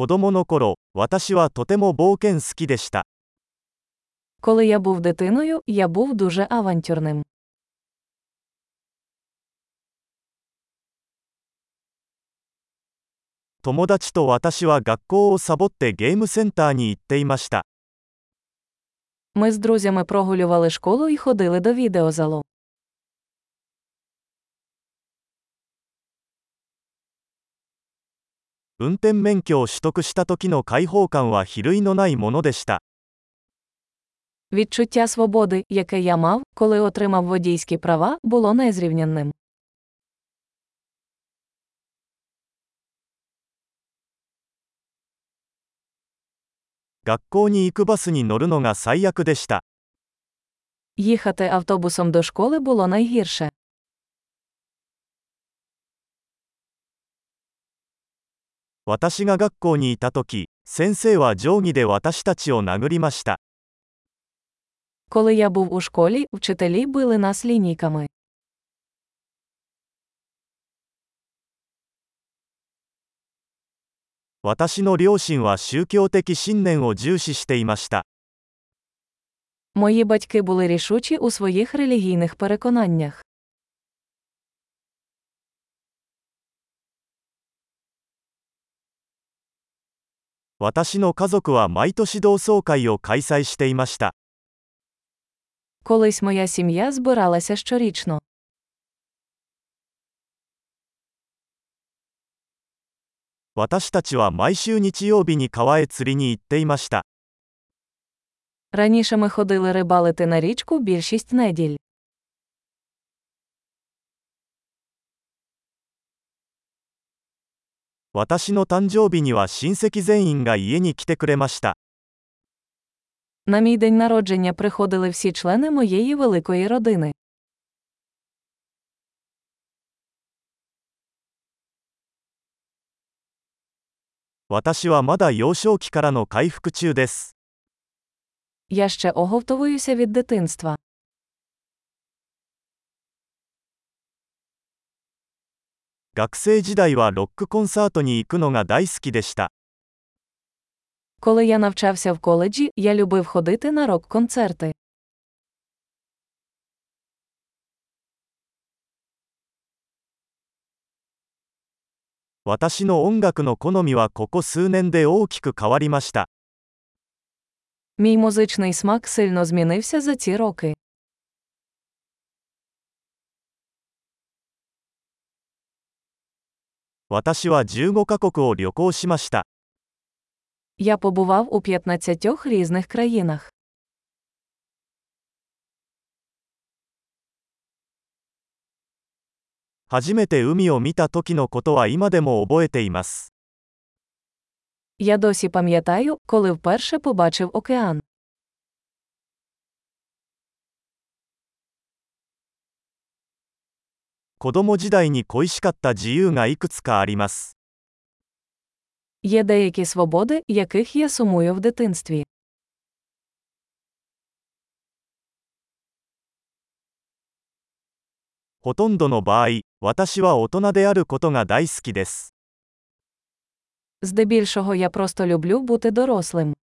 子供の頃、私はとても冒険好きでした。 Коли я був дитиною, я був дуже авантюрним. 友達と私は学校をサボってゲームセンターに行っていました。 Ми з друзями прогулювали школу і ходили до відеозалу. 運転免許を取得した時の解放感は比類のないものでした。 Відчуття свободи, яке я мав, коли отримав водійські права, було незрівнянним. 学校に行くバスに乗るのが最悪でした。 Їхати автобусом до школи було найгірше. 私が学校にいた時、先生は定規で私たちを殴りました。 Коли я був у школі, вчителі били нас лінійками. 私の両親は宗教的信念を重視していました。 Мої батьки були рішучі у своїх релігійних переконаннях. 私の家族は毎年同窓会を開催していました。 Колись моя сім'я збиралася щорічно. 私たちは毎週日曜日に川へ釣りに行っていました。 Раніше ми ходили рибалити на річку більшість неділь. 私の誕生日には親戚全員が家に来てくれました。 На мій день народження приходили всі члени моєї великої родини. 私はまだ幼少期からの回復中です。 Я ще оговтовуюся від дитинства. 学生時代はロックコンサートに行くのが大好きでした。 Коли я навчався в коледжі, я любив ходити на рок-концерти. 私の音楽の好みはここ数年で大きく変わりました。 Мій музичний смак сильно змінився за ці роки. 私は15カ国を旅行しました。 Я побував у 15 різних країнах. 初めて海を見た時のことは今でも覚えています。 Я досі пам'ятаю, коли вперше побачив океан. 子供時代に恋しかった自由がいくつかあります。 Є деякі свободи, яких я сумую в дитинстві. ほとんどの場合、私は大人であることが大好きです。 Здебільшого я просто люблю бути дорослим.